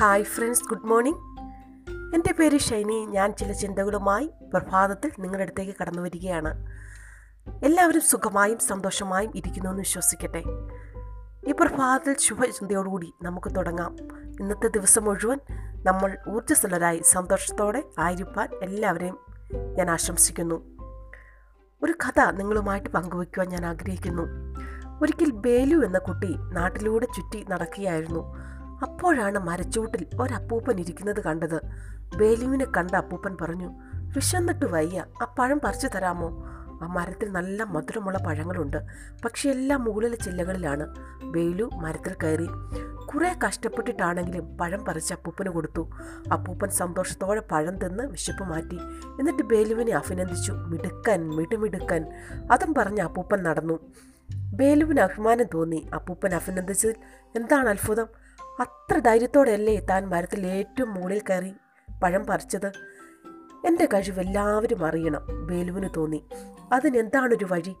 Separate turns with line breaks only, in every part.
Hi friends good morning എന്റെ പേര് ഷൈനി. ഞാൻ ചില ചിന്തകളുമായി പ്രഭാതത്തിൽ നിങ്ങളുടെ അടുത്തേക്ക് കടന്നു വരികയാണ്. എല്ലാവരും സുഖമായും സന്തോഷമായും ഇരിക്കുന്നുവെന്ന് വിശ്വസിക്കട്ടെ. ഈ പ്രഭാതത്തിൽ ശുഭചിന്തയോടുകൂടി നമുക്ക് തുടങ്ങാം. ഇന്നത്തെ ദിവസം മുഴുവൻ നമ്മൾ ഊർജസ്വലരായി സന്തോഷത്തോടെ ആയിരിക്കാൻ എല്ലാവരെയും ഞാൻ ആശംസിക്കുന്നു. ഒരു കഥ നിങ്ങളുമായിട്ട് പങ്കുവയ്ക്കുവാൻ ഞാൻ ആഗ്രഹിക്കുന്നു. ഒരിക്കൽ ബേലു എന്ന കുട്ടി നാട്ടിലൂടെ ചുറ്റി നടക്കുകയായിരുന്നു. അപ്പോഴാണ് മരച്ചൂട്ടിൽ ഒരപ്പൂപ്പൻ ഇരിക്കുന്നത് കണ്ടത്. ബേലുവിനെ കണ്ട അപ്പൂപ്പൻ പറഞ്ഞു വിശന്നിട്ട് വയ്യ ആ പഴം പറിച്ചു തരാമോ? ആ മരത്തിൽ നല്ല മധുരമുള്ള പഴങ്ങളുണ്ട് പക്ഷെ എല്ലാം മുകളിലെ ചില്ലകളിലാണ്. ബേലു മരത്തിൽ കയറി കുറേ കഷ്ടപ്പെട്ടിട്ടാണെങ്കിലും പഴം പറിച്ച് അപ്പൂപ്പന് കൊടുത്തു. അപ്പൂപ്പൻ സന്തോഷത്തോടെ പഴം തിന്ന് വിശപ്പ് മാറ്റി എന്നിട്ട് ബേലുവിനെ അഭിനന്ദിച്ചു മിടുക്കൻ മിടുമിടുക്കൻ. അതും പറഞ്ഞ് അപ്പൂപ്പൻ നടന്നു. ബേലുവിന് അഭിമാനം തോന്നി. അപ്പൂപ്പൻ അഭിനന്ദിച്ചതിൽ എന്താണ് അത്ഭുതം? അത്ര ധൈര്യത്തോടെയല്ലേ താൻ മരത്തിൽ ഏറ്റവും മുകളിൽ കയറി പഴം പറിച്ചത്? എന്റെ കഴിവ് എല്ലാവരും അറിയണം ബേലുവിന് തോന്നി. അതിനെന്താണൊരു വഴി?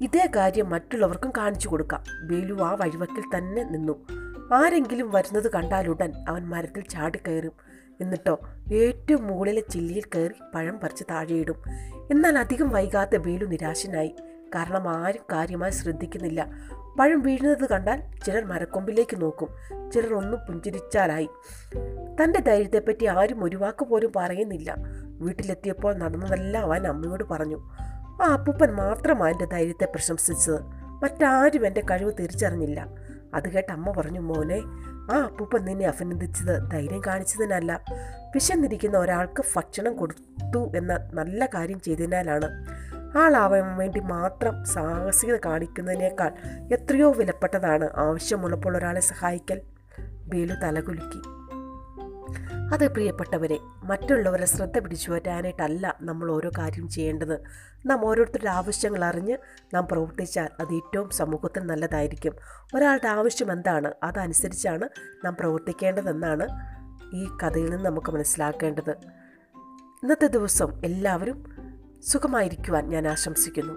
ഇതേ കാര്യം മറ്റുള്ളവർക്കും കാണിച്ചു കൊടുക്കാം. ബേലു ആ വഴിവക്കിൽ തന്നെ നിന്നു. ആരെങ്കിലും വരുന്നത് കണ്ടാലുടൻ അവൻ മരത്തിൽ ചാടിക്കയറും എന്നിട്ടോ ഏറ്റവും മുകളിലെ ചില്ലിയിൽ കയറി പഴം പറിച്ച് താഴെയിടും. എന്നാൽ അധികം വൈകാതെ ബേലു നിരാശനായി. കാരണം ആരും കാര്യമായി ശ്രദ്ധിക്കുന്നില്ല. പഴം വീഴുന്നത് കണ്ടാൽ ചിലർ മരക്കൊമ്പിലേക്ക് നോക്കും. ചിലർ ഒന്ന് പുഞ്ചിരിച്ചാലായി. തന്റെ ധൈര്യത്തെപ്പറ്റി ആരും ഒരു വാക്ക് പോലും പറയുന്നില്ല. വീട്ടിലെത്തിയപ്പോൾ നടന്നതെല്ലാം അവൻ അമ്മയോട് പറഞ്ഞു. ആ അപ്പൂപ്പൻ മാത്രമാണ് എന്റെ ധൈര്യത്തെ പ്രശംസിച്ചത്. മറ്റാരും എന്റെ കഴിവ് തിരിച്ചറിഞ്ഞില്ല. അത് കേട്ട് അമ്മ പറഞ്ഞു മോനെ ആ അപ്പൂപ്പൻ നിന്നെ അഭിനന്ദിച്ചത് ധൈര്യം കാണിച്ചതിനല്ല. വിശന്നിരിക്കുന്ന ഒരാൾക്ക് ഭക്ഷണം കൊടുത്തു എന്ന നല്ല കാര്യം ചെയ്തതിനാലാണ്. ആളാവാൻ വേണ്ടി മാത്രം സാഹസികത കാണിക്കുന്നതിനേക്കാൾ എത്രയോ വിലപ്പെട്ടതാണ് ആവശ്യമുള്ളപ്പോൾ ഒരാളെ സഹായിക്കൽ. ബേലു തലകുലുക്കി. അത് പ്രിയപ്പെട്ടവരെ മറ്റുള്ളവരെ ശ്രദ്ധ പിടിച്ചു പറ്റാനായിട്ടല്ല നമ്മൾ ഓരോ കാര്യം ചെയ്യേണ്ടത്. നാം ഓരോരുത്തരുടെ ആവശ്യങ്ങൾ അറിഞ്ഞ് നാം പ്രവർത്തിച്ചാൽ അത് ഏറ്റവും സമൂഹത്തിൽ നല്ലതായിരിക്കും. ഒരാളുടെ ആവശ്യം എന്താണ് അതനുസരിച്ചാണ് നാം പ്രവർത്തിക്കേണ്ടതെന്നാണ് ഈ കഥയിൽ നിന്ന് നമുക്ക് മനസ്സിലാക്കേണ്ടത്. ഇന്നത്തെ ദിവസം എല്ലാവരും സുഖമായിരിക്കുവാൻ ഞാൻ ആശംസിക്കുന്നു.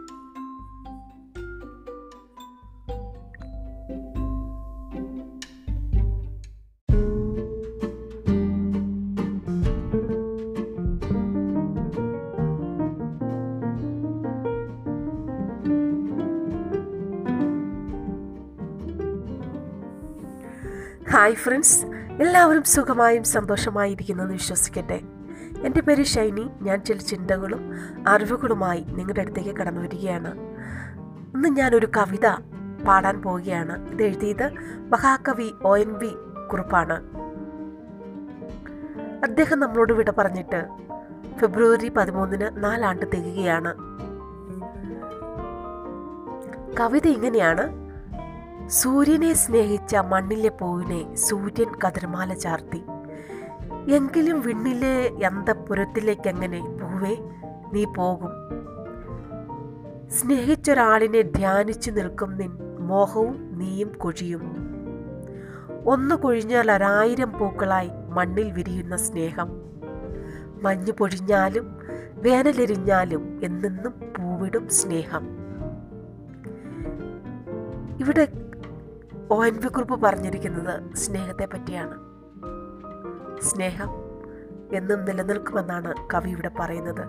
Hi friends. എല്ലാവരും സുഖമായും സന്തോഷമായിരിക്കുന്നു എന്ന് വിശ്വസിക്കട്ടെ. എന്റെ പേര് ഷൈനി. ഞാൻ ചില ചിന്തകളും അറിവുകളുമായി നിങ്ങളുടെ അടുത്തേക്ക് കടന്നു വരികയാണ്. ഇന്ന് ഞാനൊരു കവിത പാടാൻ പോവുകയാണ്. ഇത് എഴുതിയത് മഹാകവി ഒ എൻ വി കുറുപ്പാണ്. അദ്ദേഹം നമ്മളോട് വിട പറഞ്ഞിട്ട് ഫെബ്രുവരി പതിമൂന്നിന് നാലാണ്ട് തികയുകയാണ്. കവിത ഇങ്ങനെയാണ്. സൂര്യനെ സ്നേഹിച്ച മണ്ണിലെ പൂവിനെ സൂര്യൻ കതിർമാല ചാർത്തി. എങ്കിലും വിണ്ണിലെ അന്തപുരത്തിലേക്കെങ്ങനെ പോവേ നീ പോകും. സ്നേഹിച്ചൊരാളിനെ ധ്യാനിച്ചു നിൽക്കും നിൻ മോഹവും നീയും കൊഴിയും. ഒന്ന് കൊഴിഞ്ഞാൽ ഒരായിരം പൂക്കളായി മണ്ണിൽ വിരിയുന്ന സ്നേഹം. മഞ്ഞു പൊഴിഞ്ഞാലും വേനലെരിഞ്ഞാലും എന്നെന്നും പൂവിടും സ്നേഹം. ഇവിടെ ഒ എൻ വി കുറിപ്പ് പറഞ്ഞിരിക്കുന്നത് സ്നേഹത്തെ പറ്റിയാണ് സ്നേഹം എന്നും നിലനിൽക്കുമെന്നാണ് കവി ഇവിടെ പറയുന്നത്.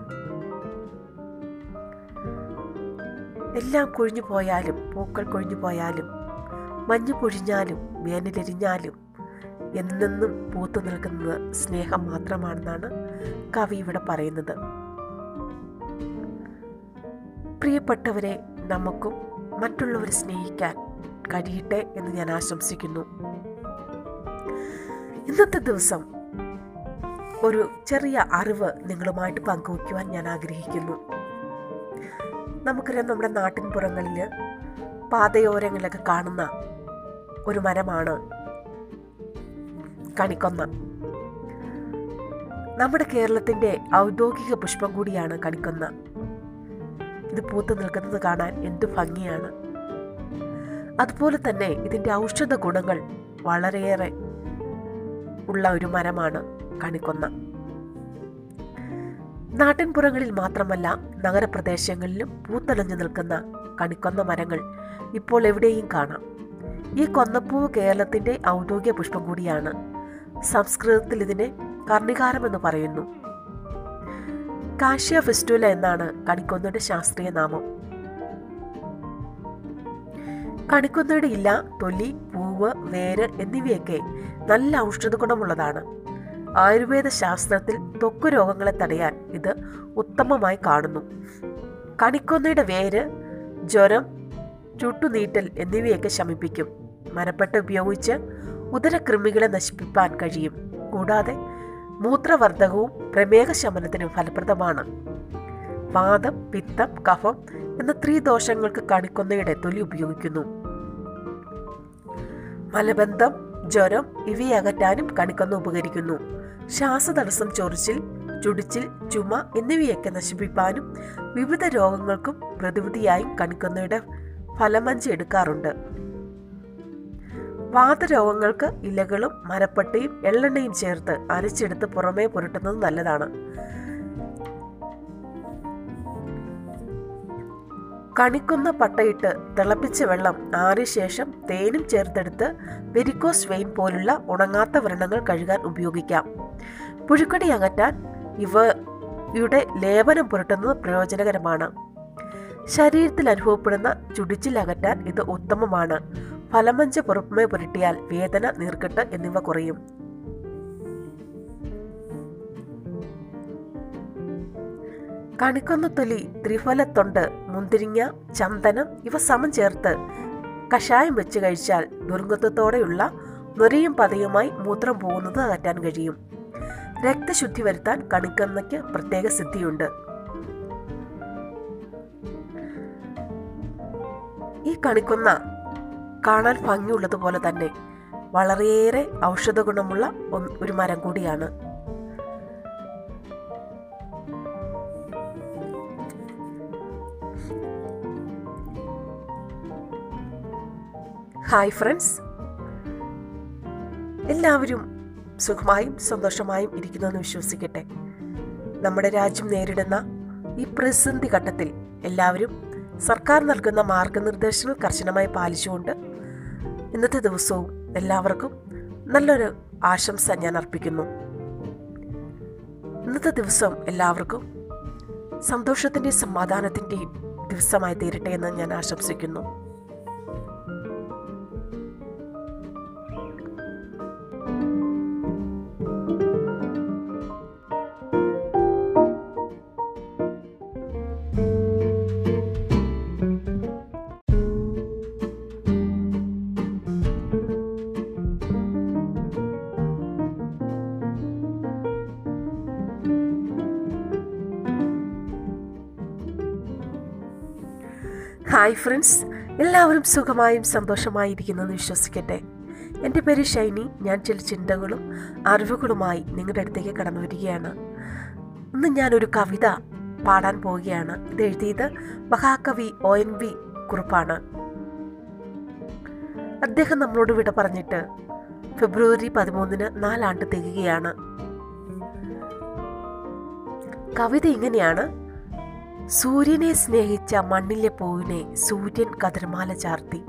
എല്ലാം കൊഴിഞ്ഞു പോയാലും പൂക്കൾ കൊഴിഞ്ഞു പോയാലും മഞ്ഞ് പൊഴിഞ്ഞാലും വേനലെരിഞ്ഞാലും എന്നെന്നും പൂത്തു നിൽക്കുന്നത് സ്നേഹം മാത്രമാണെന്നാണ് കവി ഇവിടെ പറയുന്നത്. പ്രിയപ്പെട്ടവരെ നമുക്കും മറ്റുള്ളവരെ സ്നേഹിക്കാൻ കഴിയട്ടെ എന്ന് ഞാൻ ആശംസിക്കുന്നു. ഇന്നത്തെ ദിവസം ഒരു ചെറിയ അറിവ് നിങ്ങളുമായിട്ട് പങ്കുവയ്ക്കുവാൻ ഞാൻ ആഗ്രഹിക്കുന്നു. നമുക്കറിയാം നമ്മുടെ നാട്ടിൻപുറങ്ങളിൽ പാതയോരങ്ങളിലൊക്കെ കാണുന്ന ഒരു മരമാണ് കണിക്കൊന്ന. നമ്മുടെ കേരളത്തിന്റെ ഔദ്യോഗിക പുഷ്പം കൂടിയാണ് കണിക്കൊന്ന. ഇത് പൂത്തു നിൽക്കുന്നത് കാണാൻ എന്ത് ഭംഗിയാണ്. അതുപോലെ തന്നെ ഇതിന്റെ ഔഷധ ഗുണങ്ങൾ വളരെയേറെ ഉള്ള ഒരു മരമാണ്. കണിക്കൊന്ന. നാട്ടിൻപുറങ്ങളിൽ മാത്രമല്ല നഗരപ്രദേശങ്ങളിലും പൂത്തലഞ്ഞു നിൽക്കുന്ന കണിക്കൊന്ന മരങ്ങൾ ഇപ്പോൾ എവിടെയും കാണാം. ഈ കൊന്നപ്പൂവ് കേരളത്തിന്റെ ഔദ്യോഗിക പുഷ്പം കൂടിയാണ്. സംസ്കൃതത്തിൽ ഇതിനെ കർണികാരം എന്ന് പറയുന്നു. കാശ്യ ഫെസ്റ്റുല എന്നാണ് കണിക്കൊന്നയുടെ ശാസ്ത്രീയ നാമം. കണിക്കൊന്നയുടെ ഇല തൊലി പൂവ് വേര് എന്നിവയൊക്കെ നല്ല ഔഷധ ഗുണമുള്ളതാണ് ആയുർവേദ ശാസ്ത്രത്തിൽ ത്വക്ക് രോഗങ്ങളെ തടയാൻ ഇത് ഉത്തമമായി കാണുന്നു. കണിക്കൊന്നയുടെ വേര് ജ്വരം ചുട്ടുനീട്ടൽ എന്നിവയൊക്കെ ശമിപ്പിക്കും. മരപ്പട്ട ഉപയോഗിച്ച് ഉദരകൃമികളെ നശിപ്പിക്കാൻ കഴിയും. കൂടാതെ മൂത്രവർദ്ധകവും പ്രമേഹ ശമനത്തിനും ഫലപ്രദമാണ്. വാദം പിത്തം കഫം എന്ന ത്രിദോഷങ്ങൾക്ക് കണിക്കൊന്നയുടെ തൊലി ഉപയോഗിക്കുന്നു. മലബന്ധം ജ്വരം ഇവയെ അകറ്റാനും കണിക്കൊന്ന ഉപകരിക്കുന്നു. ശ്വാസതടസ്സം ചൊറിച്ചിൽ ചുടിച്ചിൽ ചുമ എന്നിവയൊക്കെ നശിപ്പിക്കാനും വിവിധ രോഗങ്ങൾക്കും പ്രതിവിധിയായും കണിക്കൊന്നയുടെ ഫലമഞ്ചി എടുക്കാറുണ്ട്. വാതരോഗങ്ങൾക്ക് ഇലകളും മരപ്പട്ടയും എള്ളെണ്ണയും ചേർത്ത് അരച്ചെടുത്ത് പുറമേ പുരട്ടുന്നത് നല്ലതാണ്. കണിക്കുന്ന പട്ടയിട്ട് തിളപ്പിച്ച വെള്ളം ആറിയ ശേഷം തേനും ചേർത്തെടുത്ത് വെരിക്കോസ് വെയിൻ പോലുള്ള ഉണങ്ങാത്ത വ്രണങ്ങൾ കഴുകാൻ ഉപയോഗിക്കാം. പുഴുക്കടി അകറ്റാൻ ഇവയുടെ ലേപനം പുരട്ടുന്നത് പ്രയോജനകരമാണ്. ശരീരത്തിൽ അനുഭവപ്പെടുന്ന ചുടിച്ചിൽ അകറ്റാൻ ഇത് ഉത്തമമാണ്. ഫലമഞ്ച് പുറമേ പുരട്ടിയാൽ വേദന നീർക്കെട്ട് എന്നിവ കുറയും. കണിക്കൊന്നത്തൊലി ത്രിഫലത്തൊണ്ട് മുന്തിരിങ്ങ ചന്ദനം ഇവ സമം ചേർത്ത് കഷായം വെച്ച് കഴിച്ചാൽ ദുർഗത്വത്തോടെയുള്ള നൊരയും പതയുമായി മൂത്രം പോകുന്നത് അകറ്റാൻ കഴിയും. രക്തശുദ്ധി വരുത്താൻ കണിക്കൊന്നയ്ക്ക് പ്രത്യേക സിദ്ധിയുണ്ട്. ഈ കണിക്കൊന്ന കാണാൻ ഭംഗിയുള്ളതുപോലെ തന്നെ വളരെയേറെ ഔഷധ ഗുണമുള്ള ഒരു മരം കൂടിയാണ്. ഹായ് ഫ്രണ്ട്സ് എല്ലാവരും സുഖമായും സന്തോഷമായും ഇരിക്കുന്നുവെന്ന് വിശ്വസിക്കട്ടെ. നമ്മുടെ രാജ്യം നേരിടുന്ന ഈ പ്രതിസന്ധി ഘട്ടത്തിൽ എല്ലാവരും സർക്കാർ നൽകുന്ന മാർഗനിർദ്ദേശങ്ങൾ കർശനമായി പാലിച്ചുകൊണ്ട് ഇന്നത്തെ ദിവസവും എല്ലാവർക്കും നല്ലൊരു ആശംസ ഞാൻ അർപ്പിക്കുന്നു. ഇന്നത്തെ ദിവസം എല്ലാവർക്കും സന്തോഷത്തിന്റെയും സമാധാനത്തിന്റെയും ദിവസമായി തീരട്ടെ എന്ന് ഞാൻ ആശംസിക്കുന്നു. ഹായ് ഫ്രണ്ട്സ് എല്ലാവരും സുഖമായും സന്തോഷമായിരിക്കുന്നെന്ന് വിശ്വസിക്കട്ടെ. എന്റെ പേര് ഷൈനി. ഞാൻ ചില ചിന്തകളും അറിവുകളുമായി നിങ്ങളുടെ അടുത്തേക്ക് കടന്നു വരികയാണ്. ഇന്ന് ഞാനൊരു കവിത പാടാൻ പോവുകയാണ്. ഇത് എഴുതിയത് മഹാകവി ഒ എൻ വി കുറിപ്പാണ്. അദ്ദേഹം നമ്മളോട് വിട പറഞ്ഞിട്ട് ഫെബ്രുവരി പതിമൂന്നിന് നാലാണ്ട് തികയുകയാണ്. കവിത ഇങ്ങനെയാണ്. സൂര്യനെ സ്നേഹിച്ച മണ്ണിലെ പൂവിനെ സൂര്യൻ കതിർമാല ചാർത്തി.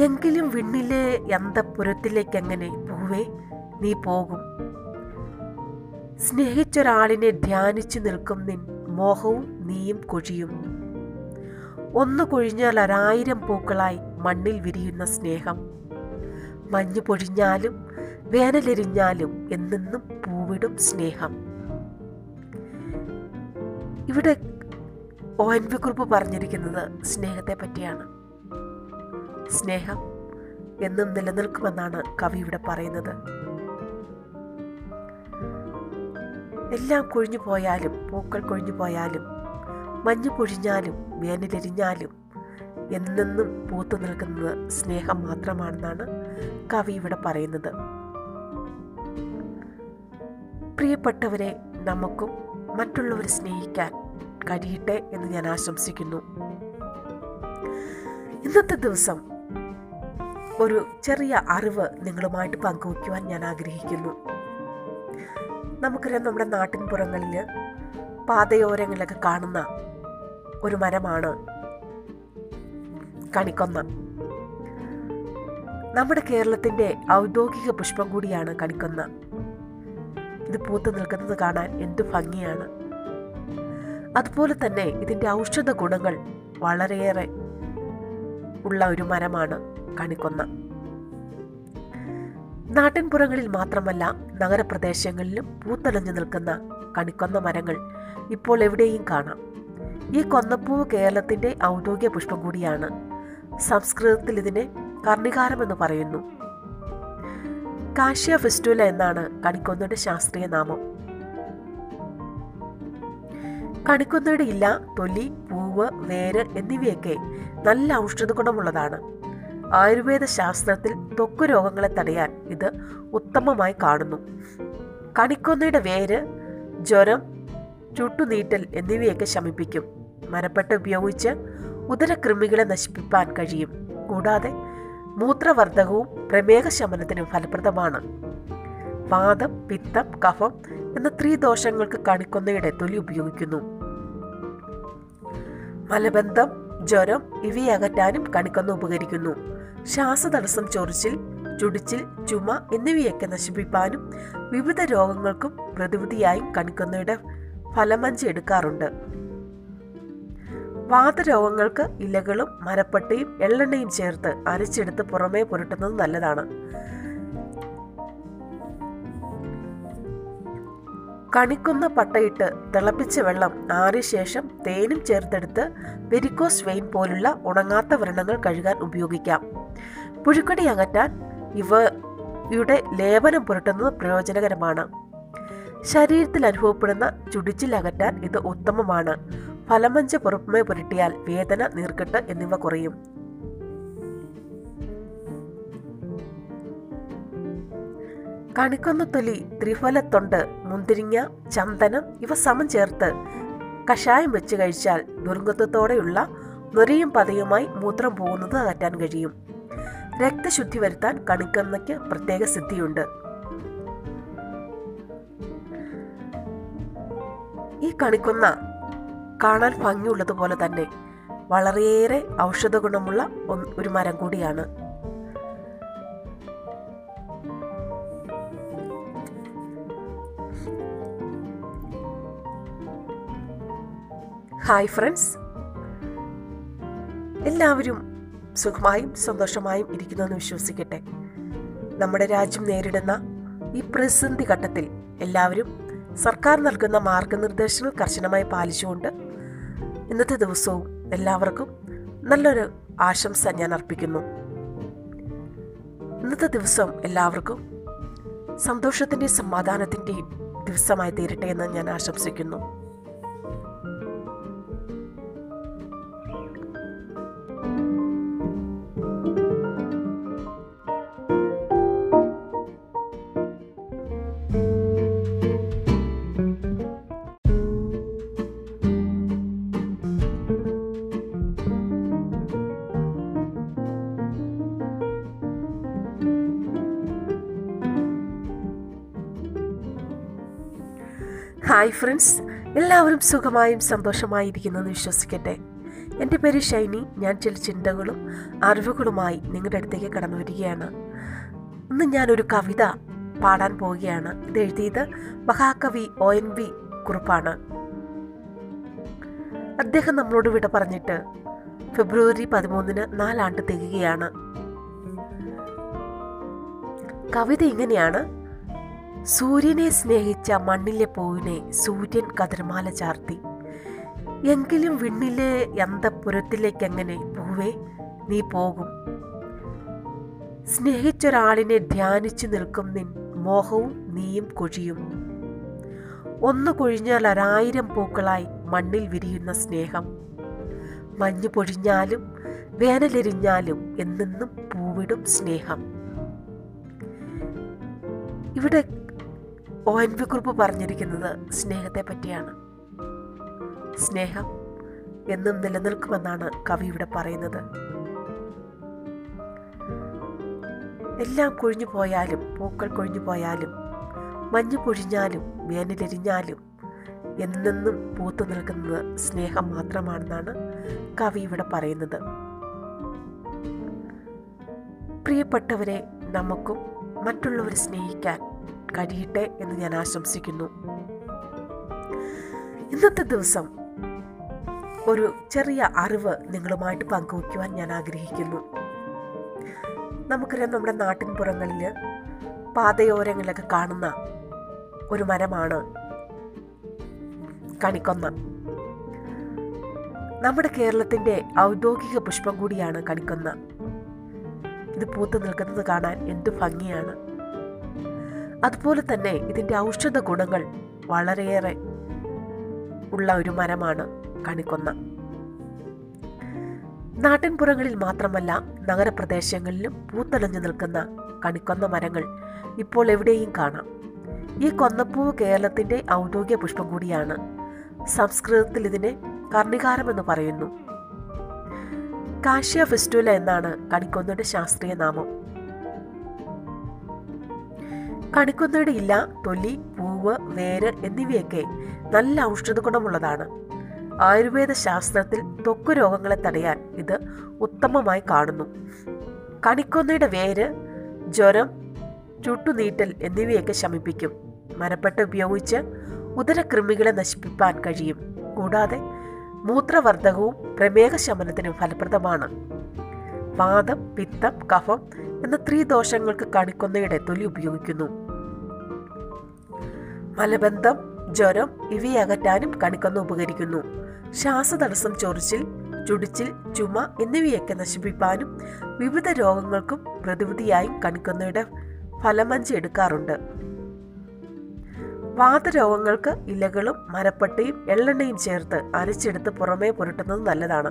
എങ്കിലും വിണ്ണിലെ അന്തപുരത്തിലേക്കെങ്ങനെ പൂവേ നീ പോകും. സ്നേഹിച്ചൊരാളിനെ ധ്യാനിച്ചു നിൽക്കും നിൻ മോഹവും നീയും കൊഴിയും. ഒന്ന് കൊഴിഞ്ഞാൽ ഒരായിരം പൂക്കളായി മണ്ണിൽ വിരിയുന്ന സ്നേഹം. മഞ്ഞു പൊഴിഞ്ഞാലും വേനലെരിഞ്ഞാലും എന്നെന്നും പൂവിടും സ്നേഹം. ഇവിടെ ഒ എൻ വി കുറിപ്പ് പറഞ്ഞിരിക്കുന്നത് സ്നേഹത്തെ പറ്റിയാണ്. സ്നേഹം എന്നും നിലനിൽക്കുമെന്നാണ് കവി ഇവിടെ പറയുന്നത്. എല്ലാം കൊഴിഞ്ഞു പോയാലും പൂക്കൾ കൊഴിഞ്ഞു പോയാലും മഞ്ഞ് പൊഴിഞ്ഞാലും വേനലെരിഞ്ഞാലും എന്നെന്നും പൂത്തു നിൽക്കുന്നത് സ്നേഹം മാത്രമാണെന്നാണ് കവി ഇവിടെ പറയുന്നത്. പ്രിയപ്പെട്ടവരെ നമുക്കും മറ്റുള്ളവരെ സ്നേഹിക്കാൻ കഴിയട്ടെ എന്ന് ഞാൻ ആശംസിക്കുന്നു. ഇന്നത്തെ ദിവസം ഒരു ചെറിയ അറിവ് നിങ്ങളുമായിട്ട് പങ്കുവയ്ക്കുവാൻ ഞാൻ ആഗ്രഹിക്കുന്നു. നമുക്കറിയാം നമ്മുടെ നാട്ടിൻപുറങ്ങളിൽ പാതയോരങ്ങളിലൊക്കെ കാണുന്ന ഒരു മരമാണ് കണിക്കൊന്ന. നമ്മുടെ കേരളത്തിന്റെ ഔദ്യോഗിക പുഷ്പം കൂടിയാണ് കണിക്കൊന്ന. ഇത് പൂത്തു നിൽക്കുന്നത് കാണാൻ എന്തു ഭംഗിയാണ്. അതുപോലെ തന്നെ ഇതിന്റെ ഔഷധ ഗുണങ്ങൾ വളരെയേറെ ഉള്ള ഒരു മരമാണ് കണിക്കൊന്ന. നാട്ടിൻപുറങ്ങളിൽ മാത്രമല്ല നഗരപ്രദേശങ്ങളിലും പൂത്തലഞ്ഞു നിൽക്കുന്ന കണിക്കൊന്ന മരങ്ങൾ ഇപ്പോൾ എവിടെയും കാണാം. ഈ കൊന്നപ്പൂവ് കേരളത്തിന്റെ ഔദ്യോഗിക പുഷ്പം കൂടിയാണ്. സംസ്കൃതത്തിൽ ഇതിനെ കർണികാരം എന്ന് പറയുന്നു. കാശ്യ ഫെസ്റ്റുല എന്നാണ് കണിക്കൊന്നയുടെ ശാസ്ത്രീയ നാമം. കണിക്കൊന്നയുടെ ഇല തൊലി പൂവ് വേര് എന്നിവയൊക്കെ നല്ല ഔഷധ ഗുണമുള്ളതാണ്. ആയുർവേദ ശാസ്ത്രത്തിൽ ത്വക്ക് രോഗങ്ങളെ തടയാൻ ഇത് ഉത്തമമായി കാണുന്നു. കണിക്കൊന്നയുടെ വേര് ജ്വരം ചുട്ടുനീട്ടൽ എന്നിവയൊക്കെ ശമിപ്പിക്കും. മരപ്പെട്ട് ഉപയോഗിച്ച് ഉദരകൃമികളെ നശിപ്പിക്കാൻ കഴിയും. കൂടാതെ മൂത്രവർദ്ധകവും പ്രമേഹ ശമനത്തിനും ഫലപ്രദമാണ്. വാദം പിത്തം കഫം എന്ന ത്രിദോഷങ്ങൾക്ക് കണിക്കൊന്നയുടെ തൊലി ഉപയോഗിക്കുന്നു. മലബന്ധം ജ്വരം ഇവയെ അകറ്റാനും കണിക്കൊന്ന ഉപകരിക്കുന്നു. ശ്വാസതടസ്സം ചൊറിച്ചിൽ ചുടിച്ചിൽ ചുമ എന്നിവയൊക്കെ നശിപ്പിക്കാനും വിവിധ രോഗങ്ങൾക്കും പ്രതിവിധിയായും കണിക്കൊന്നയുടെ ഫലമഞ്ചി എടുക്കാറുണ്ട്. വാതരോഗങ്ങൾക്ക് ഇലകളും മരപ്പട്ടയും എള്ളെണ്ണയും ചേർത്ത് അരച്ചെടുത്ത് പുറമേ പുരട്ടുന്നത് നല്ലതാണ്. കണിക്കൊന്ന പട്ടയിട്ട് തിളപ്പിച്ച വെള്ളം ആറിയ ശേഷം തേനും ചേർത്തെടുത്ത് വെരിക്കോസ് വെയിൻ പോലുള്ള ഉണങ്ങാത്ത വ്രണങ്ങൾ കഴുകാൻ ഉപയോഗിക്കാം. പുഴുക്കടി അകറ്റാൻ ഇവയുടെ ലേപനം പുരട്ടുന്നത് പ്രയോജനകരമാണ്. ശരീരത്തിൽ അനുഭവപ്പെടുന്ന ചുടിച്ചിൽ അകറ്റാൻ ഇത് ഉത്തമമാണ്. ഫലമഞ്ച് പുറമേ പുരട്ടിയാൽ വേദന നീർക്കെട്ട് എന്നിവ കുറയും. കണിക്കൊന്നത്തൊലി ത്രിഫലത്തൊണ്ട് മുന്തിരിങ്ങ ചന്ദനം ഇവ സമം ചേർത്ത് കഷായം വെച്ച് കഴിച്ചാൽ ദുർഗന്ധത്തോടെയുള്ള നൊരയും പതയുമായി മൂത്രം പോകുന്നത് അകറ്റാൻ കഴിയും. രക്തശുദ്ധി വരുത്താൻ കണിക്കൊന്നയ്ക്ക് പ്രത്യേക സിദ്ധിയുണ്ട്. ഈ കണിക്കൊന്ന കാണാൻ ഭംഗിയുള്ളതുപോലെ തന്നെ വളരെയേറെ ഔഷധ ഗുണമുള്ള ഒരു മരം കൂടിയാണ്. ഹായ് ഫ്രണ്ട്സ് എല്ലാവരും സുഖമായും സന്തോഷമായും ഇരിക്കുന്നുവെന്ന് വിശ്വസിക്കട്ടെ. നമ്മുടെ രാജ്യം നേരിടുന്ന ഈ പ്രതിസന്ധി ഘട്ടത്തിൽ എല്ലാവരും സർക്കാർ നൽകുന്ന മാർഗനിർദ്ദേശങ്ങൾ കർശനമായി പാലിച്ചുകൊണ്ട് ഇന്നത്തെ ദിവസവും എല്ലാവർക്കും നല്ലൊരു ആശംസ ഞാൻ അർപ്പിക്കുന്നു. ഇന്നത്തെ ദിവസം എല്ലാവർക്കും സന്തോഷത്തിന്റെയും സമാധാനത്തിന്റെയും ദിവസമായി തീരട്ടെ എന്ന് ഞാൻ ആശംസിക്കുന്നു. ഹായ് ഫ്രണ്ട്സ് എല്ലാവരും സുഖമായും സന്തോഷമായിരിക്കുന്നെന്ന് വിശ്വസിക്കട്ടെ. എന്റെ പേര് ഷൈനി. ഞാൻ ചില ചിന്തകളും അറിവുകളുമായി നിങ്ങളുടെ അടുത്തേക്ക് കടന്നു വരികയാണ്. ഇന്ന് ഞാനൊരു കവിത പാടാൻ പോവുകയാണ്. ഇത് എഴുതിയത് മഹാകവി ഒ എൻ വി കുറിപ്പാണ്. അദ്ദേഹം നമ്മളോട് വിട പറഞ്ഞിട്ട് ഫെബ്രുവരി പതിമൂന്നിന് നാലാണ്ട് തികയുകയാണ്. കവിത ഇങ്ങനെയാണ്. സൂര്യനെ സ്നേഹിച്ച മണ്ണിലെ പൂവിനെ സൂര്യൻ കതിർമാല ചാർത്തി. എങ്കിലും വിണ്ണിലെ അന്തപുരത്തിലേക്കെങ്ങനെ പൂവേ നീ പോകും. സ്നേഹിച്ചൊരാളിനെ ധ്യാനിച്ചു നിൽക്കും നിൻ മോഹവും നീയും കൊഴിയും. ഒന്ന് കൊഴിഞ്ഞാൽ ഒരായിരം പൂക്കളായി മണ്ണിൽ വിരിയുന്ന സ്നേഹം. മഞ്ഞു പൊഴിഞ്ഞാലും വേനലെരിഞ്ഞാലും എന്നെന്നും പൂവിടും സ്നേഹം. ഇവിടെ ഒ എൻ വി കുറിപ്പ് പറഞ്ഞിരിക്കുന്നത് സ്നേഹത്തെ പറ്റിയാണ്. സ്നേഹം എന്നും നിലനിൽക്കുമെന്നാണ് കവി ഇവിടെ പറയുന്നത്. എല്ലാം കൊഴിഞ്ഞു പോയാലും പൂക്കൾ കൊഴിഞ്ഞു പോയാലും മഞ്ഞ് പൊഴിഞ്ഞാലും വേനലെരിഞ്ഞാലും എന്നെന്നും പൂത്തു നിൽക്കുന്നത് സ്നേഹം മാത്രമാണെന്നാണ് കവി ഇവിടെ പറയുന്നത്. പ്രിയപ്പെട്ടവരെ നമുക്കും മറ്റുള്ളവരെ സ്നേഹിക്കാൻ കഴിയട്ടെ എന്ന് ഞാൻ ആശംസിക്കുന്നു. ഇന്നത്തെ ദിവസം ഒരു ചെറിയ അറിവ് നിങ്ങളുമായിട്ട് പങ്കുവയ്ക്കുവാൻ ഞാൻ ആഗ്രഹിക്കുന്നു. നമുക്കറിയാം നമ്മുടെ നാട്ടിൻപുറങ്ങളിൽ പാതയോരങ്ങളിലൊക്കെ കാണുന്ന ഒരു മരമാണ് കണിക്കൊന്ന. നമ്മുടെ കേരളത്തിന്റെ ഔദ്യോഗിക പുഷ്പം കൂടിയാണ് കണിക്കൊന്ന. ഇത് പൂത്തു നിൽക്കുന്നത് കാണാൻ എന്ത് ഭംഗിയാണ്. അതുപോലെ തന്നെ ഇതിന്റെ ഔഷധ ഗുണങ്ങൾ വളരെയേറെ ഉള്ള ഒരു മരമാണ് കണിക്കൊന്ന. നാട്ടിൻപുറങ്ങളിൽ മാത്രമല്ല നഗരപ്രദേശങ്ങളിലും പൂത്തലഞ്ഞു നിൽക്കുന്ന കണിക്കൊന്ന മരങ്ങൾ ഇപ്പോൾ എവിടെയും കാണാം. ഈ കൊന്നപ്പൂവ് കേരളത്തിന്റെ ഔദ്യോഗിക പുഷ്പം കൂടിയാണ്. സംസ്കൃതത്തിൽ ഇതിനെ കർണികാരം എന്ന് പറയുന്നു. കാശ്യ ഫെസ്റ്റുല എന്നാണ് കണിക്കൊന്നയുടെ ശാസ്ത്രീയ നാമം. കണിക്കൊന്നയുടെ ഇല തൊലി പൂവ് വേര് എന്നിവയൊക്കെ നല്ല ഔഷധ ഗുണമുള്ളതാണ്. ആയുർവേദ ശാസ്ത്രത്തിൽ ത്വക്ക് രോഗങ്ങളെ തടയാൻ ഇത് ഉത്തമമായി കാണുന്നു. കണിക്കൊന്നയുടെ വേര് ജ്വരം ചുട്ടുനീട്ടൽ എന്നിവയൊക്കെ ശമിപ്പിക്കും. മരപ്പെട്ട് ഉപയോഗിച്ച് ഉദരകൃമികളെ നശിപ്പിക്കാൻ കഴിയും. കൂടാതെ മൂത്രവർദ്ധകവും പ്രമേഹ ശമനത്തിനും ഫലപ്രദമാണ്. വാദം പിത്തം കഫം എന്ന ത്രിദോഷങ്ങൾക്ക് കണിക്കൊന്നയുടെ തൊലി ഉപയോഗിക്കുന്നു. മലബന്ധം ജ്വരം ഇവയെ അകറ്റാനും കണിക്കൊന്ന ഉപകരിക്കുന്നു. ശ്വാസതടസ്സം ചൊറിച്ചിൽ ചുടിച്ചിൽ ചുമ എന്നിവയൊക്കെ നശിപ്പിക്കാനും വിവിധ രോഗങ്ങൾക്കും പ്രതിവിധിയായും കണിക്കൊന്നയുടെ ഫലമഞ്ചി എടുക്കാറുണ്ട്. വാതരോഗങ്ങൾക്ക് ഇലകളും മരപ്പട്ടയും എള്ളെണ്ണയും ചേർത്ത് അരച്ചെടുത്ത് പുറമേ പുരട്ടുന്നത് നല്ലതാണ്.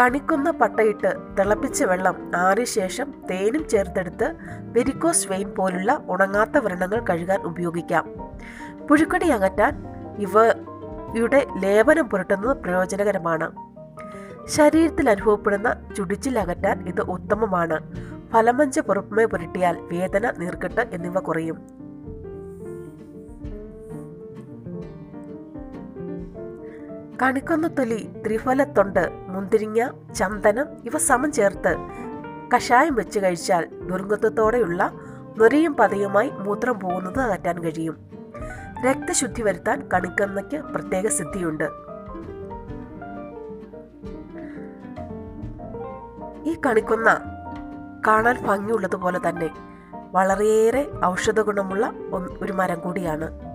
കണിക്കൊന്ന പട്ടയിട്ട് തിളപ്പിച്ച വെള്ളം ആറിയ ശേഷം തേനും ചേർത്തെടുത്ത് വെരിക്കോസ് വെയിൻ പോലുള്ള ഉണങ്ങാത്ത വ്രണങ്ങൾ കഴുകാൻ ഉപയോഗിക്കാം. പുഴുക്കടി അകറ്റാൻ ഇവയുടെ ലേപനം പുരട്ടുന്നത് പ്രയോജനകരമാണ്. ശരീരത്തിൽ അനുഭവപ്പെടുന്ന ചുടിച്ചിൽ അകറ്റാൻ ഇത് ഉത്തമമാണ്. ഫലമഞ്ച പുറമേ പുരട്ടിയാൽ വേദന നീർക്കെട്ട് എന്നിവ കുറയും. കണിക്കൊന്നത്തൊലി ത്രിഫലത്തൊണ്ട് മുന്തിരിങ്ങ ചന്ദനം ഇവ സമം ചേർത്ത് കഷായം വെച്ച് കഴിച്ചാൽ ദുർഗന്ധത്തോടെയുള്ള നൊരയും പതയുമായി മൂത്രം പോകുന്നത് അകറ്റാൻ കഴിയും. രക്തശുദ്ധി വരുത്താൻ കണിക്കൊന്നയ്ക്ക് പ്രത്യേക സിദ്ധിയുണ്ട്. ഈ കണിക്കൊന്ന കാണാൻ ഭംഗിയുള്ളതുപോലെ തന്നെ വളരെയേറെ ഔഷധ ഗുണമുള്ള ഒരു മരം കൂടിയാണ്.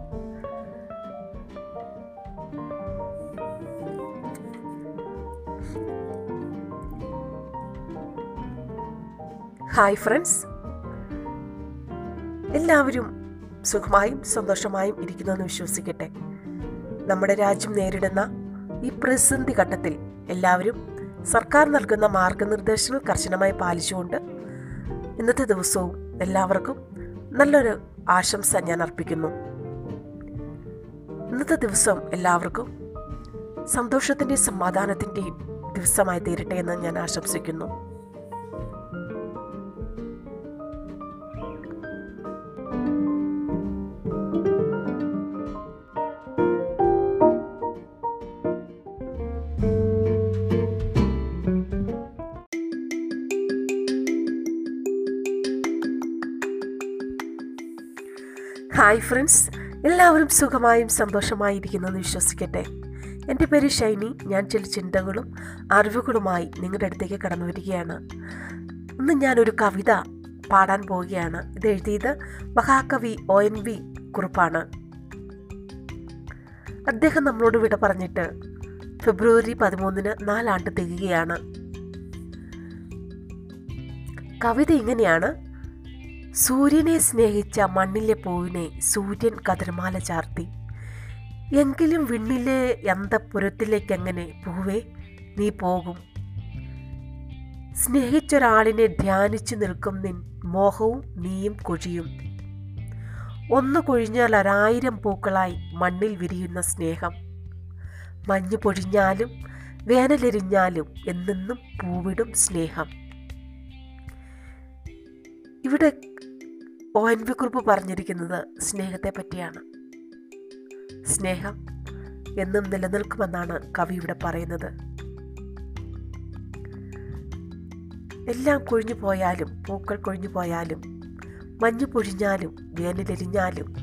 ഹായ് ഫ്രണ്ട്സ് എല്ലാവരും സുഖമായും സന്തോഷമായും ഇരിക്കുന്നുവെന്ന് വിശ്വസിക്കട്ടെ. നമ്മുടെ രാജ്യം നേരിടുന്ന ഈ പ്രതിസന്ധി ഘട്ടത്തിൽ എല്ലാവരും സർക്കാർ നൽകുന്ന മാർഗനിർദ്ദേശങ്ങൾ കർശനമായി പാലിച്ചുകൊണ്ട് ഇന്നത്തെ ദിവസവും എല്ലാവർക്കും നല്ലൊരു ആശംസ ഞാൻ അർപ്പിക്കുന്നു. ഇന്നത്തെ ദിവസം എല്ലാവർക്കും സന്തോഷത്തിന്റെയും സമാധാനത്തിന്റെയും ദിവസമായി തീരട്ടെ എന്ന് ഞാൻ ആശംസിക്കുന്നു. Hi friends. എല്ലാവരും സുഖമായും സന്തോഷമായിരിക്കുന്നെന്ന് വിശ്വസിക്കട്ടെ. എന്റെ പേര് ഷൈനി. ഞാൻ ചില ചിന്തകളും അറിവുകളുമായി നിങ്ങളുടെ അടുത്തേക്ക് കടന്നു വരികയാണ്. ഇന്ന് ഞാനൊരു കവിത പാടാൻ പോവുകയാണ്. ഇത് എഴുതിയത് മഹാകവി ഒ എൻ വി കുറിപ്പാണ്. അദ്ദേഹം നമ്മളോട് വിട പറഞ്ഞിട്ട് ഫെബ്രുവരി പതിമൂന്നിന് നാലാണ്ട് തികയുകയാണ്. കവിത ഇങ്ങനെയാണ്. സൂര്യനെ സ്നേഹിച്ച മണ്ണിലെ പൂവിനെ സൂര്യൻ കതിർമാല ചാർത്തി. എങ്കിലും വിണ്ണിലെ അന്തപുരത്തിലേക്കെങ്ങനെ പൂവേ നീ പോകും. സ്നേഹിച്ചൊരാളിനെ ധ്യാനിച്ചു നിൽക്കും നിൻ മോഹവും നീയും കൊഴിയും. ഒന്ന് കൊഴിഞ്ഞാൽ ഒരായിരം പൂക്കളായി മണ്ണിൽ വിരിയുന്ന സ്നേഹം. മഞ്ഞു പൊഴിഞ്ഞാലും വേനലെരിഞ്ഞാലും എന്നെന്നും പൂവിടും സ്നേഹം. ഇവിടെ ഒ എൻ വി കുറിപ്പ് പറഞ്ഞിരിക്കുന്നത് സ്നേഹത്തെ പറ്റിയാണ്. സ്നേഹം എന്നും നിലനിൽക്കുമെന്നാണ് കവി ഇവിടെ പറയുന്നത്. എല്ലാം കൊഴിഞ്ഞു പോയാലും പൂക്കൾ കൊഴിഞ്ഞു പോയാലും മഞ്ഞ് പൊഴിഞ്ഞാലും വേനലെരിഞ്ഞാലും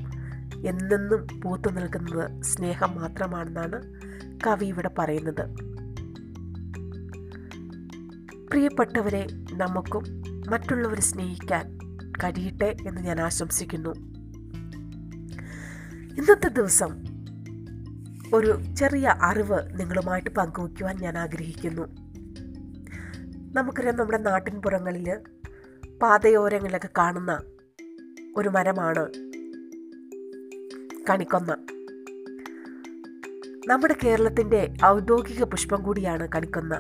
എന്നെന്നും പൂത്തു നിൽക്കുന്നത് സ്നേഹം മാത്രമാണെന്നാണ് കവി ഇവിടെ പറയുന്നത്. പ്രിയപ്പെട്ടവരെ നമുക്കും മറ്റുള്ളവരെ സ്നേഹിക്കാൻ കഴിയട്ടെ എന്ന് ഞാൻ ആശംസിക്കുന്നു. ഇന്നത്തെ ദിവസം ഒരു ചെറിയ അറിവ് നിങ്ങളുമായിട്ട് പങ്കുവയ്ക്കുവാൻ ഞാൻ ആഗ്രഹിക്കുന്നു. നമുക്കറിയാം നമ്മുടെ നാട്ടിൻപുറങ്ങളിൽ പാതയോരങ്ങളിലൊക്കെ കാണുന്ന ഒരു മരമാണ് കണിക്കൊന്ന. നമ്മുടെ കേരളത്തിന്റെ ഔദ്യോഗിക പുഷ്പം കൂടിയാണ് കണിക്കൊന്ന.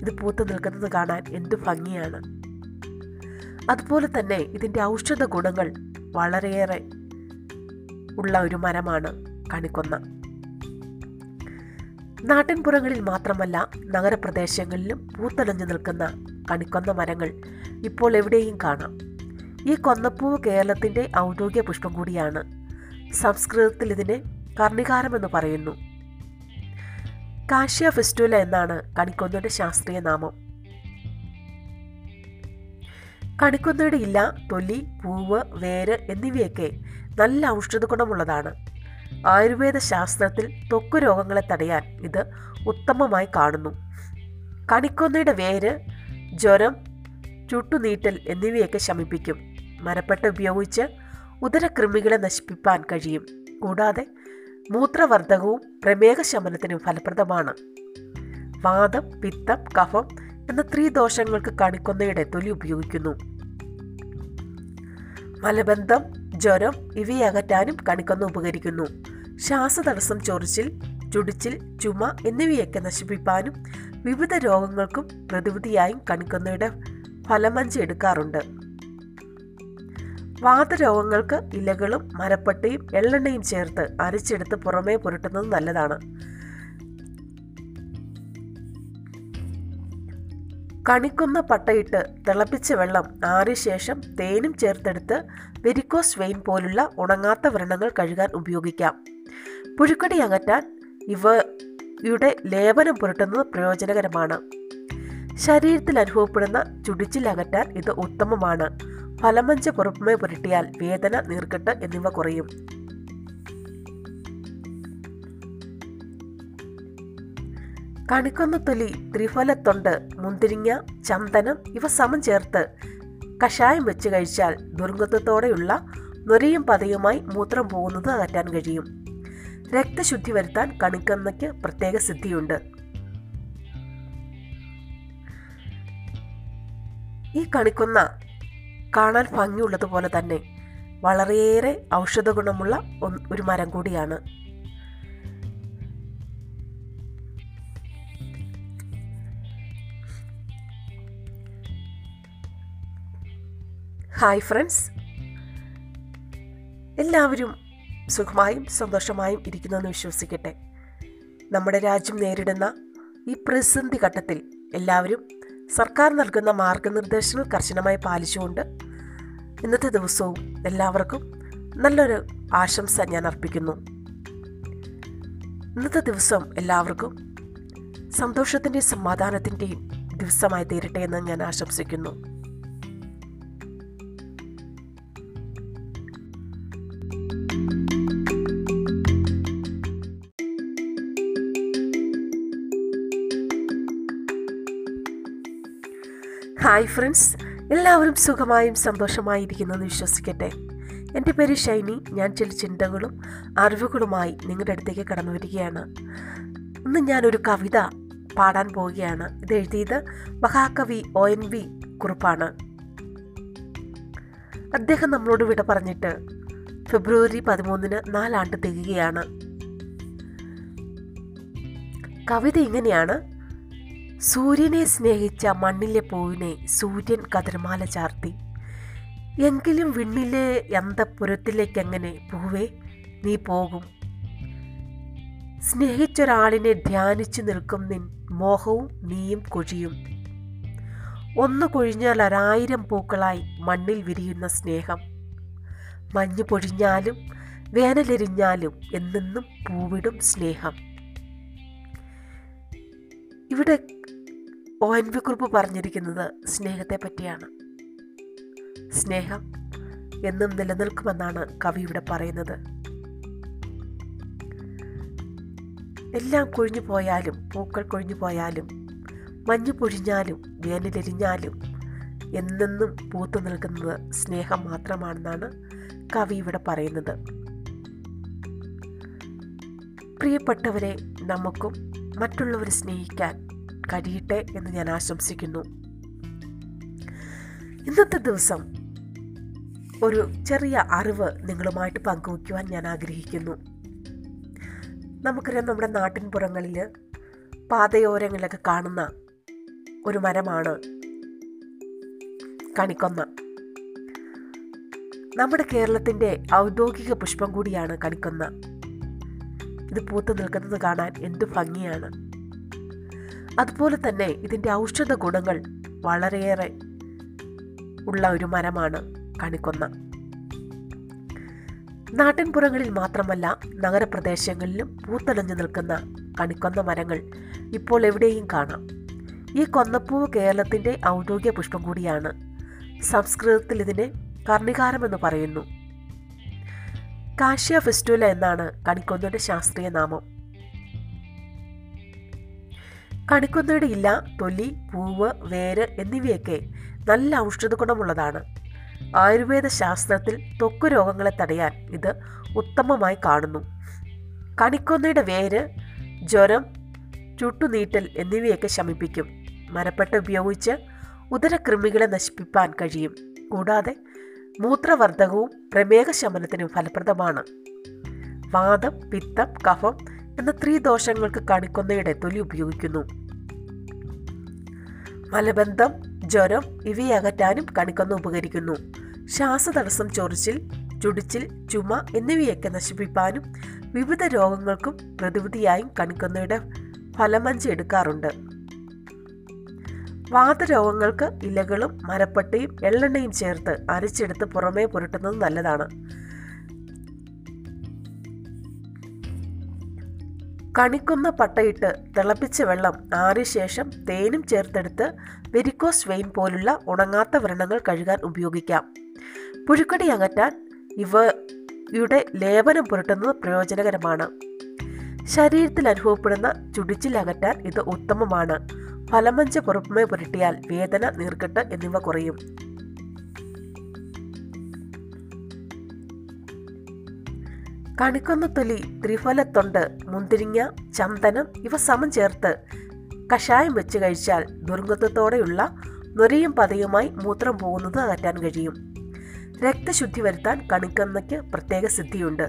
ഇത് പൂത്തു നിൽക്കുന്നത് കാണാൻ എന്തു ഭംഗിയാണ്. അതുപോലെ തന്നെ ഇതിന്റെ ഔഷധ ഗുണങ്ങൾ വളരെയേറെ ഉള്ള ഒരു മരമാണ് കണിക്കൊന്ന. നാട്ടിൻപുറങ്ങളിൽ മാത്രമല്ല നഗരപ്രദേശങ്ങളിലും പൂത്തലഞ്ഞു നിൽക്കുന്ന കണിക്കൊന്ന മരങ്ങൾ ഇപ്പോൾ എവിടെയും കാണാം. ഈ കൊന്നപ്പൂവ് കേരളത്തിന്റെ ഔദ്യോഗിക പുഷ്പം കൂടിയാണ്. സംസ്കൃതത്തിൽ ഇതിനെ കർണികാരം എന്ന് പറയുന്നു. കാശ്യ ഫെസ്റ്റുല എന്നാണ് കണിക്കൊന്നയുടെ ശാസ്ത്രീയ നാമം. കണിക്കൊന്നയുടെ ഇല തൊലി പൂവ് വേര് എന്നിവയൊക്കെ നല്ല ഔഷധ ഗുണമുള്ളതാണ് ആയുർവേദ ശാസ്ത്രത്തിൽ ത്വക്ക് രോഗങ്ങളെ തടയാൻ ഇത് ഉത്തമമായി കാണുന്നു. കണിക്കൊന്നയുടെ വേര് ജ്വരം ചുട്ടുനീട്ടൽ എന്നിവയൊക്കെ ശമിപ്പിക്കും. മരപ്പെട്ട ഉപയോഗിച്ച് ഉദരകൃമികളെ നശിപ്പിക്കാൻ കഴിയും. കൂടാതെ മൂത്രവർദ്ധകവും പ്രമേഹ ശമനത്തിനും ഫലപ്രദമാണ്. വാദം പിത്തം കഫം എന്ന ത്രിദോഷങ്ങൾക്ക് കണിക്കൊന്നയുടെ തൊലി ഉപയോഗിക്കുന്നു. മലബന്ധം ജ്വരം ഇവയെ അകറ്റാനും കണിക്കൊന്ന ഉപകരിക്കുന്നു. ശ്വാസതടസ്സം ചൊറിച്ചിൽ ചുടിച്ചിൽ ചുമ എന്നിവയൊക്കെ നശിപ്പിക്കാനും വിവിധ രോഗങ്ങൾക്കും പ്രതിവിധിയായും കണിക്കൊന്നയുടെ ഫലമഞ്ച് എടുക്കാറുണ്ട്. വാതരോഗങ്ങൾക്ക് ഇലകളും മരപ്പട്ടയും എള്ളെണ്ണയും ചേർത്ത് അരച്ചെടുത്ത് പുറമേ പുരട്ടുന്നത് നല്ലതാണ്. കണിക്കുന്ന പട്ടയിട്ട് തിളപ്പിച്ച വെള്ളം ആറിയ ശേഷം തേനും ചേർത്തെടുത്ത് വെരിക്കോസ് വെയിൻ പോലുള്ള ഉണങ്ങാത്ത വ്രണങ്ങൾ കഴുകാൻ ഉപയോഗിക്കാം. പുഴുക്കടി അകറ്റാൻ ഇവയുടെ ലേപനം പുരട്ടുന്നത് പ്രയോജനകരമാണ്. ശരീരത്തിൽ അനുഭവപ്പെടുന്ന ചുടിച്ചിൽ അകറ്റാൻ ഇത് ഉത്തമമാണ്. ഫലമഞ്ച് പുറമേ പുരട്ടിയാൽ വേദന നീർക്കെട്ട് എന്നിവ കുറയും. കണിക്കൊന്ന തൊലി ത്രിഫലത്തൊണ്ട് മുന്തിരിങ്ങ ചന്ദനം ഇവ സമം ചേർത്ത് കഷായം വെച്ച് കഴിച്ചാൽ ദുർഗന്ധത്തോടെയുള്ള നൊരയും പതയുമായി മൂത്രം പോകുന്നത് അകറ്റാൻ കഴിയും. രക്തശുദ്ധി വരുത്താൻ കണിക്കൊന്നയ്ക്ക് പ്രത്യേക സിദ്ധിയുണ്ട്. ഈ കണിക്കൊന്ന കാണാൻ ഭംഗിയുള്ളതുപോലെ തന്നെ വളരെയേറെ ഔഷധ ഗുണമുള്ള ഒരു മരം കൂടിയാണ്. ഹായ് ഫ്രണ്ട്സ് എല്ലാവരും സുഖമായും സന്തോഷമായും ഇരിക്കുന്നെന്ന് വിശ്വസിക്കട്ടെ. നമ്മുടെ രാജ്യം നേരിടുന്ന ഈ പ്രതിസന്ധി ഘട്ടത്തിൽ എല്ലാവരും സർക്കാർ നൽകുന്ന മാർഗനിർദ്ദേശങ്ങൾ കർശനമായി പാലിച്ചുകൊണ്ട് ഇന്നത്തെ ദിവസവും എല്ലാവർക്കും നല്ലൊരു ആശംസ ഞാൻ അർപ്പിക്കുന്നു. ഇന്നത്തെ ദിവസം എല്ലാവർക്കും സന്തോഷത്തിന്റെയും സമാധാനത്തിന്റെയും ദിവസമായി തീരട്ടെ എന്ന് ഞാൻ ആശംസിക്കുന്നു. Hi friends. എല്ലാവരും സുഖമായും സന്തോഷമായിരിക്കുന്നു എന്ന് വിശ്വസിക്കട്ടെ. എന്റെ പേര് ഷൈനി. ഞാൻ ചില ചിന്തകളും അറിവുകളുമായി നിങ്ങളുടെ അടുത്തേക്ക് കടന്നു വരികയാണ്. ഇന്ന് ഞാനൊരു കവിത പാടാൻ പോവുകയാണ്. ഇത് എഴുതിയത് മഹാകവി ഒ എൻ വി കുറിപ്പാണ്. അദ്ദേഹം നമ്മളോട് വിട പറഞ്ഞിട്ട് ഫെബ്രുവരി പതിമൂന്നിന് നാലാണ്ട് തികയുകയാണ്. കവിത ഇങ്ങനെയാണ്. സൂര്യനെ സ്നേഹിച്ച മണ്ണിലെ പൂവിനെ സൂര്യൻ കതിർമാല ചാർത്തി. എങ്കിലും വിണ്ണിലെ അന്തപുരത്തിലേക്കെങ്ങനെ പൂവേ നീ പോകും. സ്നേഹിച്ചൊരാളിനെ ധ്യാനിച്ചു നിൽക്കും നിൻ മോഹവും നീയും കൊഴിയും. ഒന്ന് കൊഴിഞ്ഞാൽ ഒരായിരം പൂക്കളായി മണ്ണിൽ വിരിയുന്ന സ്നേഹം. മഞ്ഞു പൊഴിഞ്ഞാലും വേനലെരിഞ്ഞാലും എന്നെന്നും പൂവിടും സ്നേഹം. ഇവിടെ ഒ എൻ വി കുറിപ്പ് പറഞ്ഞിരിക്കുന്നത് സ്നേഹത്തെ പറ്റിയാണ്. സ്നേഹം എന്നും നിലനിൽക്കുമെന്നാണ് കവി ഇവിടെ പറയുന്നത്. എല്ലാം കൊഴിഞ്ഞു പോയാലും പൂക്കൾ കൊഴിഞ്ഞു പോയാലും മഞ്ഞ് പൊഴിഞ്ഞാലും വേനലെരിഞ്ഞാലും എന്നെന്നും പൂത്തു നിൽക്കുന്നത് സ്നേഹം മാത്രമാണെന്നാണ് കവി ഇവിടെ പറയുന്നത്. പ്രിയപ്പെട്ടവരെ നമുക്കും മറ്റുള്ളവരെ സ്നേഹിക്കാൻ കഴിയട്ടെ എന്ന് ഞാൻ ആശംസിക്കുന്നു. ഇന്നത്തെ ദിവസം ഒരു ചെറിയ അറിവ് നിങ്ങളുമായിട്ട് പങ്കുവയ്ക്കുവാൻ ഞാൻ ആഗ്രഹിക്കുന്നു. നമുക്കറിയാം നമ്മുടെ നാട്ടിൻപുറങ്ങളിൽ പാതയോരങ്ങളിലൊക്കെ കാണുന്ന ഒരു മരമാണ് കണിക്കൊന്ന. നമ്മുടെ കേരളത്തിന്റെ ഔദ്യോഗിക പുഷ്പം കൂടിയാണ് കണിക്കൊന്ന. ഇത് പൂത്തു നിൽക്കുന്നത് കാണാൻ എന്തു ഭംഗിയാണ്. അതുപോലെ തന്നെ ഇതിന്റെ ഔഷധ ഗുണങ്ങൾ വളരെയേറെ ഉള്ള ഒരു മരമാണ് കണിക്കൊന്ന. നാട്ടിൻപുറങ്ങളിൽ മാത്രമല്ല നഗരപ്രദേശങ്ങളിലും പൂത്തലഞ്ഞു നിൽക്കുന്ന കണിക്കൊന്ന മരങ്ങൾ ഇപ്പോൾ എവിടെയും കാണാം. ഈ കൊന്നപ്പൂവ് കേരളത്തിന്റെ ഔദ്യോഗിക പുഷ്പം കൂടിയാണ്. സംസ്കൃതത്തിൽ ഇതിനെ കർണികാരം എന്ന് പറയുന്നു. കാശ്യ ഫെസ്റ്റുല എന്നാണ് കണിക്കൊന്നയുടെ ശാസ്ത്രീയ നാമം. കണിക്കൊന്നയുടെ ഇല തൊലി പൂവ് വേര് എന്നിവയൊക്കെ നല്ല ഔഷധ ഗുണമുള്ളതാണ്. ആയുർവേദ ശാസ്ത്രത്തിൽ ത്വക്ക് രോഗങ്ങളെ തടയാൻ ഇത് ഉത്തമമായി കാണുന്നു. കണിക്കൊന്നയുടെ വേര് ജ്വരം ചുട്ടുനീട്ടൽ എന്നിവയൊക്കെ ശമിപ്പിക്കും. മരപ്പെട്ട ഉപയോഗിച്ച് ഉദരകൃമികളെ നശിപ്പിക്കാൻ കഴിയും. കൂടാതെ മൂത്രവർദ്ധകവും പ്രമേഹ ശമനത്തിനും ഫലപ്രദമാണ്. വാദം പിത്തം കഫം എന്ന ത്രിദോഷങ്ങൾക്ക് കണിക്കൊന്നയുടെ തൊലി ഉപയോഗിക്കുന്നു. മലബന്ധം ജ്വരം ഇവയെ അകറ്റാനും കണിക്കൊന്ന ഉപകരിക്കുന്നു. ശ്വാസതടസ്സം ചൊറിച്ചിൽ ചുടിച്ചിൽ ചുമ എന്നിവയൊക്കെ നശിപ്പിക്കാനും വിവിധ രോഗങ്ങൾക്കും പ്രതിവിധിയായും കണിക്കൊന്നയുടെ ഫലമഞ്ച് എടുക്കാറുണ്ട്. വാതരോഗങ്ങൾക്ക് ഇലകളും മരപ്പട്ടയും എള്ളെണ്ണയും ചേർത്ത് അരച്ചെടുത്ത് പുറമേ പുരട്ടുന്നത് നല്ലതാണ്. കണിക്കുന്ന പട്ടയിട്ട് തിളപ്പിച്ച വെള്ളം ആറിയ ശേഷം തേനും ചേർത്തെടുത്ത് വെരിക്കോസ് വെയിൻ പോലുള്ള ഉണങ്ങാത്ത വ്രണങ്ങൾ കഴുകാൻ ഉപയോഗിക്കാം. പുഴുക്കടി അകറ്റാൻ ഇവയുടെ ലേപനം പുരട്ടുന്നത് പ്രയോജനകരമാണ്. ശരീരത്തിൽ അനുഭവപ്പെടുന്ന ചുടിച്ചിൽ അകറ്റാൻ ഇത് ഉത്തമമാണ്. ഫലമഞ്ച പുറമേ പുരട്ടിയാൽ വേദന നീർക്കെട്ട് എന്നിവ കുറയും. കണിക്കൊന്ന തൊലി ത്രിഫലത്തൊണ്ട്. മുന്തിരിങ്ങ ചന്ദനം ഇവ സമം ചേർത്ത് കഷായം വെച്ച് കഴിച്ചാൽ ദുർഗന്ധത്തോടെയുള്ള നൊരയും പതയുമായി മൂത്രം പോകുന്നത് അകറ്റാൻ കഴിയും. രക്തശുദ്ധി വരുത്താൻ കണിക്കൊന്നയ്ക്ക് പ്രത്യേക സിദ്ധിയുണ്ട്.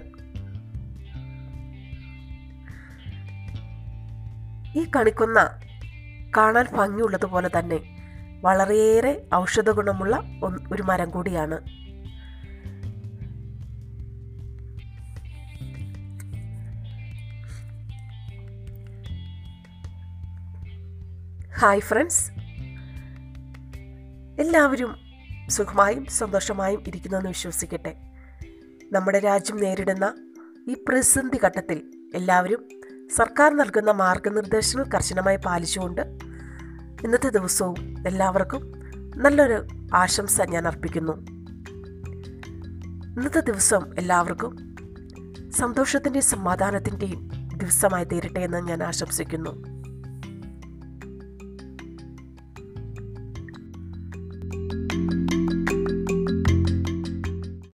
ഈ കണിക്കൊന്ന കാണാൻ ഭംഗിയുള്ളതുപോലെ തന്നെ വളരെയേറെ ഔഷധ ഗുണമുള്ള ഒരു മരം കൂടിയാണ്. ഹായ് ഫ്രണ്ട്സ് എല്ലാവരും സുഖമായും സന്തോഷമായും ഇരിക്കുന്നെന്ന് വിശ്വസിക്കട്ടെ. നമ്മുടെ രാജ്യം നേരിടുന്ന ഈ പ്രതിസന്ധി ഘട്ടത്തിൽ എല്ലാവരും സർക്കാർ നൽകുന്ന മാർഗനിർദ്ദേശങ്ങൾ കർശനമായി പാലിച്ചുകൊണ്ട് ഇന്നത്തെ ദിവസവും എല്ലാവർക്കും നല്ലൊരു ആശംസ ഞാൻ അർപ്പിക്കുന്നു. ഇന്നത്തെ ദിവസം എല്ലാവർക്കും സന്തോഷത്തിന്റെയും സമാധാനത്തിന്റെയും ദിവസമായി തീരട്ടെ എന്ന് ഞാൻ ആശംസിക്കുന്നു.